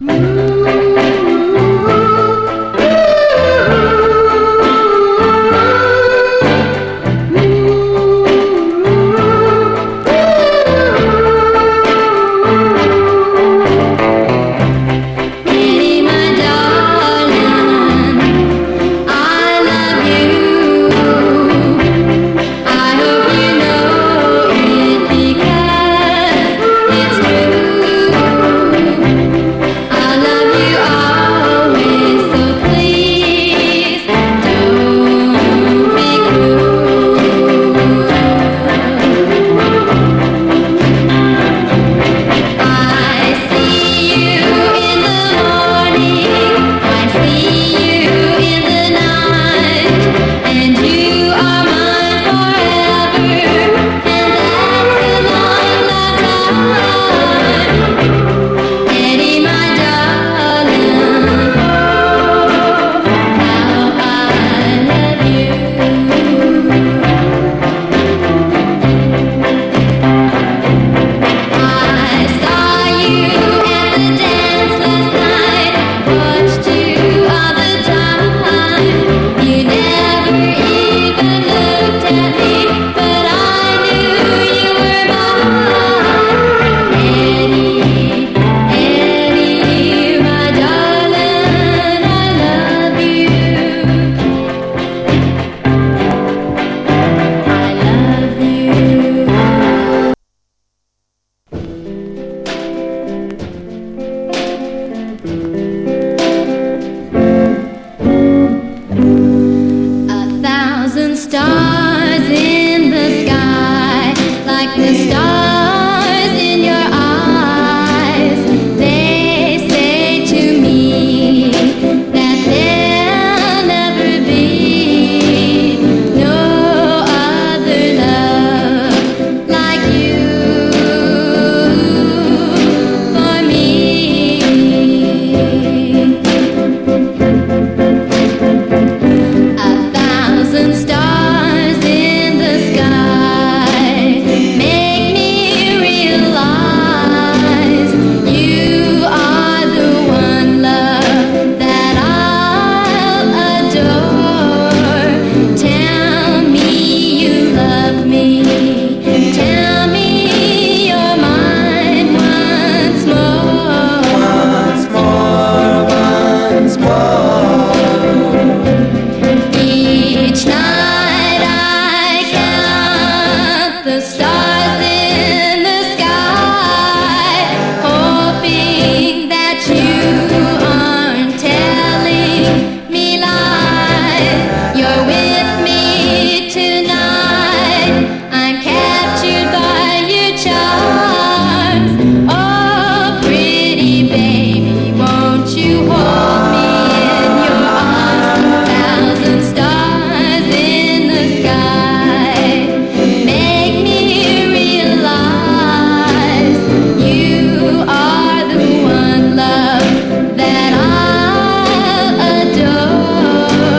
you. Thank you. the stars.